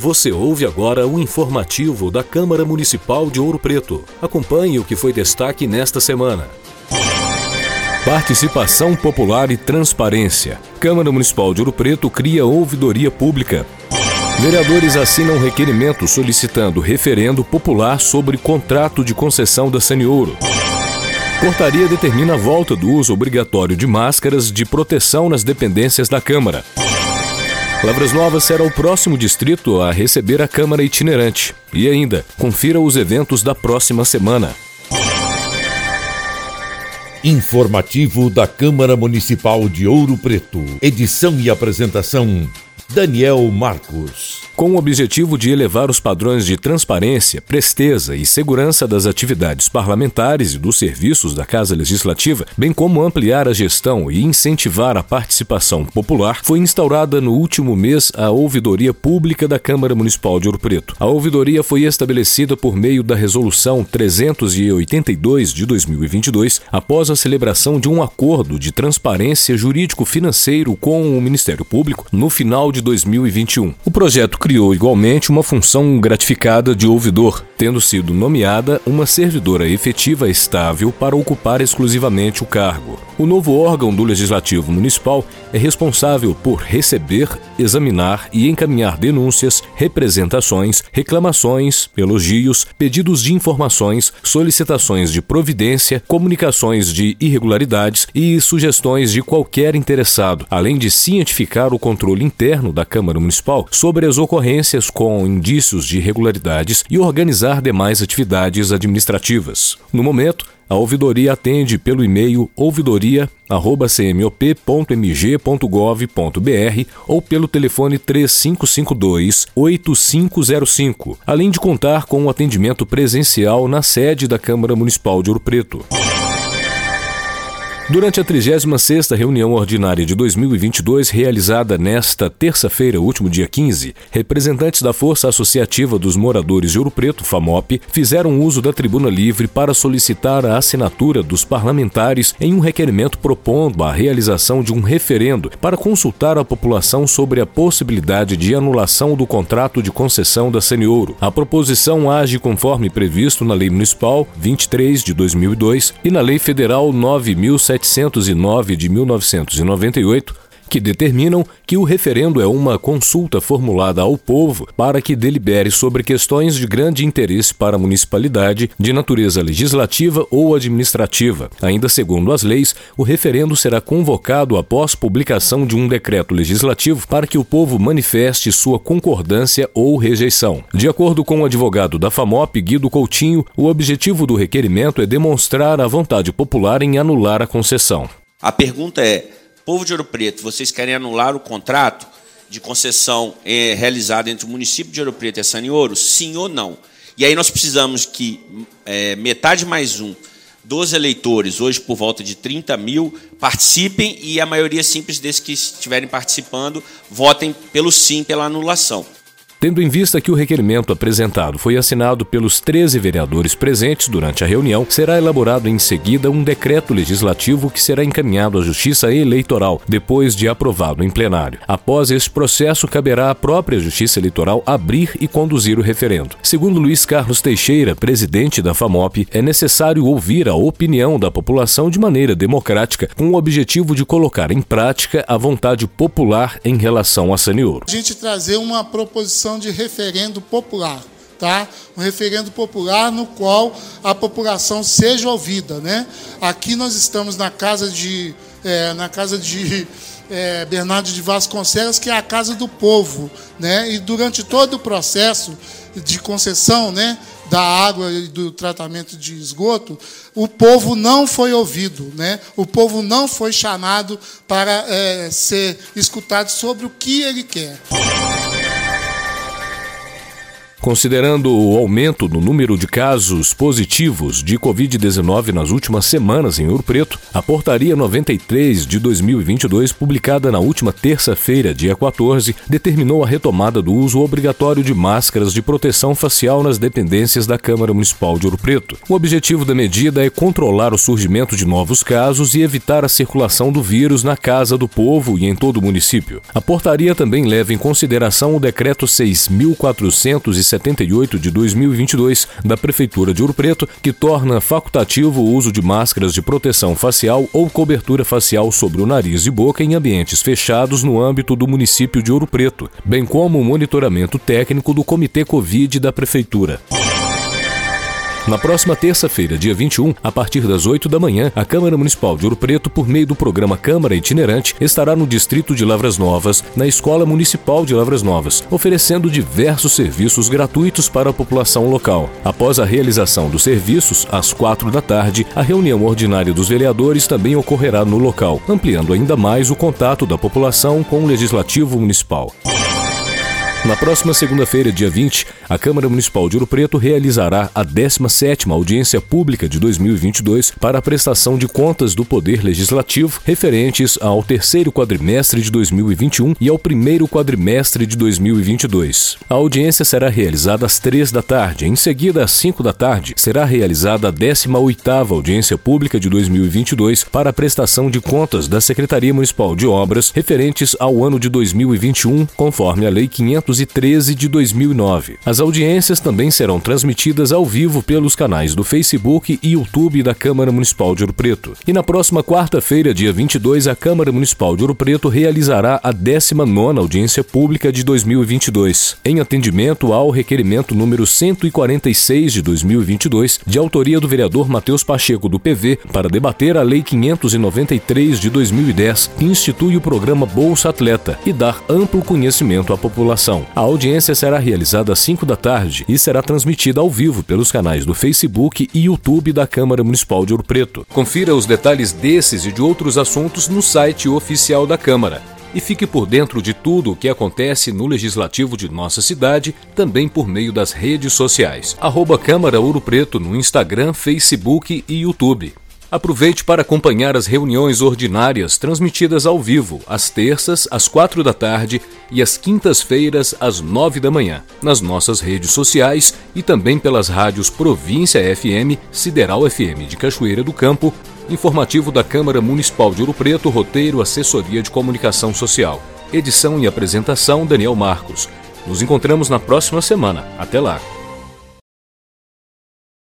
Você ouve agora o informativo da Câmara Municipal de Ouro Preto. Acompanhe o que foi destaque nesta semana. Participação popular e transparência. Câmara Municipal de Ouro Preto cria ouvidoria pública. Vereadores assinam requerimento solicitando referendo popular sobre contrato de concessão da Saniouro. Portaria determina a volta do uso obrigatório de máscaras de proteção nas dependências da Câmara. Lavras Novas será o próximo distrito a receber a Câmara itinerante. E ainda, confira os eventos da próxima semana. Informativo da Câmara Municipal de Ouro Preto. Edição e apresentação: Daniel Marcos com o objetivo de elevar os padrões de transparência, presteza e segurança das atividades parlamentares e dos serviços da Casa Legislativa, bem como ampliar a gestão e incentivar a participação popular, foi instaurada no último mês a Ouvidoria Pública da Câmara Municipal de Ouro Preto. A ouvidoria foi estabelecida por meio da Resolução 382 de 2022, após a celebração de um acordo de transparência jurídico-financeiro com o Ministério Público no final de 2021. O projeto criou igualmente uma função gratificada de ouvidor, tendo sido nomeada uma servidora efetiva estável para ocupar exclusivamente o cargo. O novo órgão do Legislativo Municipal é responsável por receber, examinar e encaminhar denúncias, representações, reclamações, elogios, pedidos de informações, solicitações de providência, comunicações de irregularidades e sugestões de qualquer interessado, além de cientificar o controle interno da Câmara Municipal sobre as ocorrências com indícios de irregularidades e organizar demais atividades administrativas. No momento, a ouvidoria atende pelo e-mail ouvidoria@cmop.mg.gov.br ou pelo telefone 3552 8505, além de contar com um atendimento presencial na sede da Câmara Municipal de Ouro Preto. Durante a 36ª reunião ordinária de 2022, realizada nesta terça-feira, último dia 15, representantes da Força Associativa dos Moradores de Ouro Preto, FAMOP, fizeram uso da tribuna livre para solicitar a assinatura dos parlamentares em um requerimento propondo a realização de um referendo para consultar a população sobre a possibilidade de anulação do contrato de concessão da Seniouro. A proposição age conforme previsto na Lei Municipal 23 de 2002 e na Lei Federal 9700 709 de 1998, que determinam que o referendo é uma consulta formulada ao povo para que delibere sobre questões de grande interesse para a municipalidade, de natureza legislativa ou administrativa. Ainda segundo as leis, o referendo será convocado após publicação de um decreto legislativo para que o povo manifeste sua concordância ou rejeição. De acordo com o advogado da FAMOP, Guido Coutinho, o objetivo do requerimento é demonstrar a vontade popular em anular a concessão. A pergunta é Povo de Ouro Preto, vocês querem anular o contrato de concessão é, realizado entre o município de Ouro Preto e a Sanioro? Sim ou não? E aí nós precisamos que é, metade mais um dos eleitores, hoje por volta de 30 mil, participem e a maioria simples desses que estiverem participando votem pelo sim, pela anulação. Tendo em vista que o requerimento apresentado foi assinado pelos 13 vereadores presentes durante a reunião, será elaborado em seguida um decreto legislativo que será encaminhado à Justiça Eleitoral, depois de aprovado em plenário. Após esse processo, caberá à própria Justiça Eleitoral abrir e conduzir o referendo. Segundo Luiz Carlos Teixeira, presidente da FAMOP, é necessário ouvir a opinião da população de maneira democrática, com o objetivo de colocar em prática a vontade popular em relação a Sanioro. A gente trazer uma proposição de referendo popular. Tá? Um referendo popular no qual a população seja ouvida. Né? Aqui nós estamos na casa de, é, na casa de é, Bernardo de Vasconcelos, que é a casa do povo. Né? E durante todo o processo de concessão né, da água e do tratamento de esgoto, o povo não foi ouvido, né? o povo não foi chamado para é, ser escutado sobre o que ele quer. Considerando o aumento no número de casos positivos de Covid-19 nas últimas semanas em Ouro Preto, a Portaria 93 de 2022, publicada na última terça-feira, dia 14, determinou a retomada do uso obrigatório de máscaras de proteção facial nas dependências da Câmara Municipal de Ouro Preto. O objetivo da medida é controlar o surgimento de novos casos e evitar a circulação do vírus na casa do povo e em todo o município. A portaria também leva em consideração o decreto 6.400 78 de 2022 da Prefeitura de Ouro Preto, que torna facultativo o uso de máscaras de proteção facial ou cobertura facial sobre o nariz e boca em ambientes fechados no âmbito do município de Ouro Preto, bem como o monitoramento técnico do Comitê Covid da Prefeitura. Na próxima terça-feira, dia 21, a partir das 8 da manhã, a Câmara Municipal de Ouro Preto, por meio do programa Câmara Itinerante, estará no distrito de Lavras Novas, na Escola Municipal de Lavras Novas, oferecendo diversos serviços gratuitos para a população local. Após a realização dos serviços, às 4 da tarde, a reunião ordinária dos vereadores também ocorrerá no local, ampliando ainda mais o contato da população com o Legislativo Municipal. Na próxima segunda-feira, dia 20, a Câmara Municipal de Ouro Preto realizará a 17ª audiência pública de 2022 para a prestação de contas do Poder Legislativo referentes ao terceiro quadrimestre de 2021 e ao primeiro quadrimestre de 2022. A audiência será realizada às três da tarde. Em seguida, às 5 da tarde, será realizada a 18ª audiência pública de 2022 para a prestação de contas da Secretaria Municipal de Obras referentes ao ano de 2021, conforme a Lei 500 213 de 2009. As audiências também serão transmitidas ao vivo pelos canais do Facebook e YouTube da Câmara Municipal de Ouro Preto. E na próxima quarta-feira, dia 22, a Câmara Municipal de Ouro Preto realizará a 19ª audiência pública de 2022, em atendimento ao requerimento número 146 de 2022, de autoria do vereador Matheus Pacheco do PV, para debater a Lei 593 de 2010, que institui o programa Bolsa Atleta e dar amplo conhecimento à população. A audiência será realizada às 5 da tarde e será transmitida ao vivo pelos canais do Facebook e YouTube da Câmara Municipal de Ouro Preto. Confira os detalhes desses e de outros assuntos no site oficial da Câmara. E fique por dentro de tudo o que acontece no Legislativo de nossa cidade, também por meio das redes sociais. Arroba Câmara Ouro Preto no Instagram, Facebook e YouTube. Aproveite para acompanhar as reuniões ordinárias transmitidas ao vivo, às terças, às quatro da tarde e às quintas-feiras, às nove da manhã, nas nossas redes sociais e também pelas rádios Província FM, Sideral FM de Cachoeira do Campo, informativo da Câmara Municipal de Ouro Preto, roteiro Assessoria de Comunicação Social. Edição e apresentação Daniel Marcos. Nos encontramos na próxima semana. Até lá!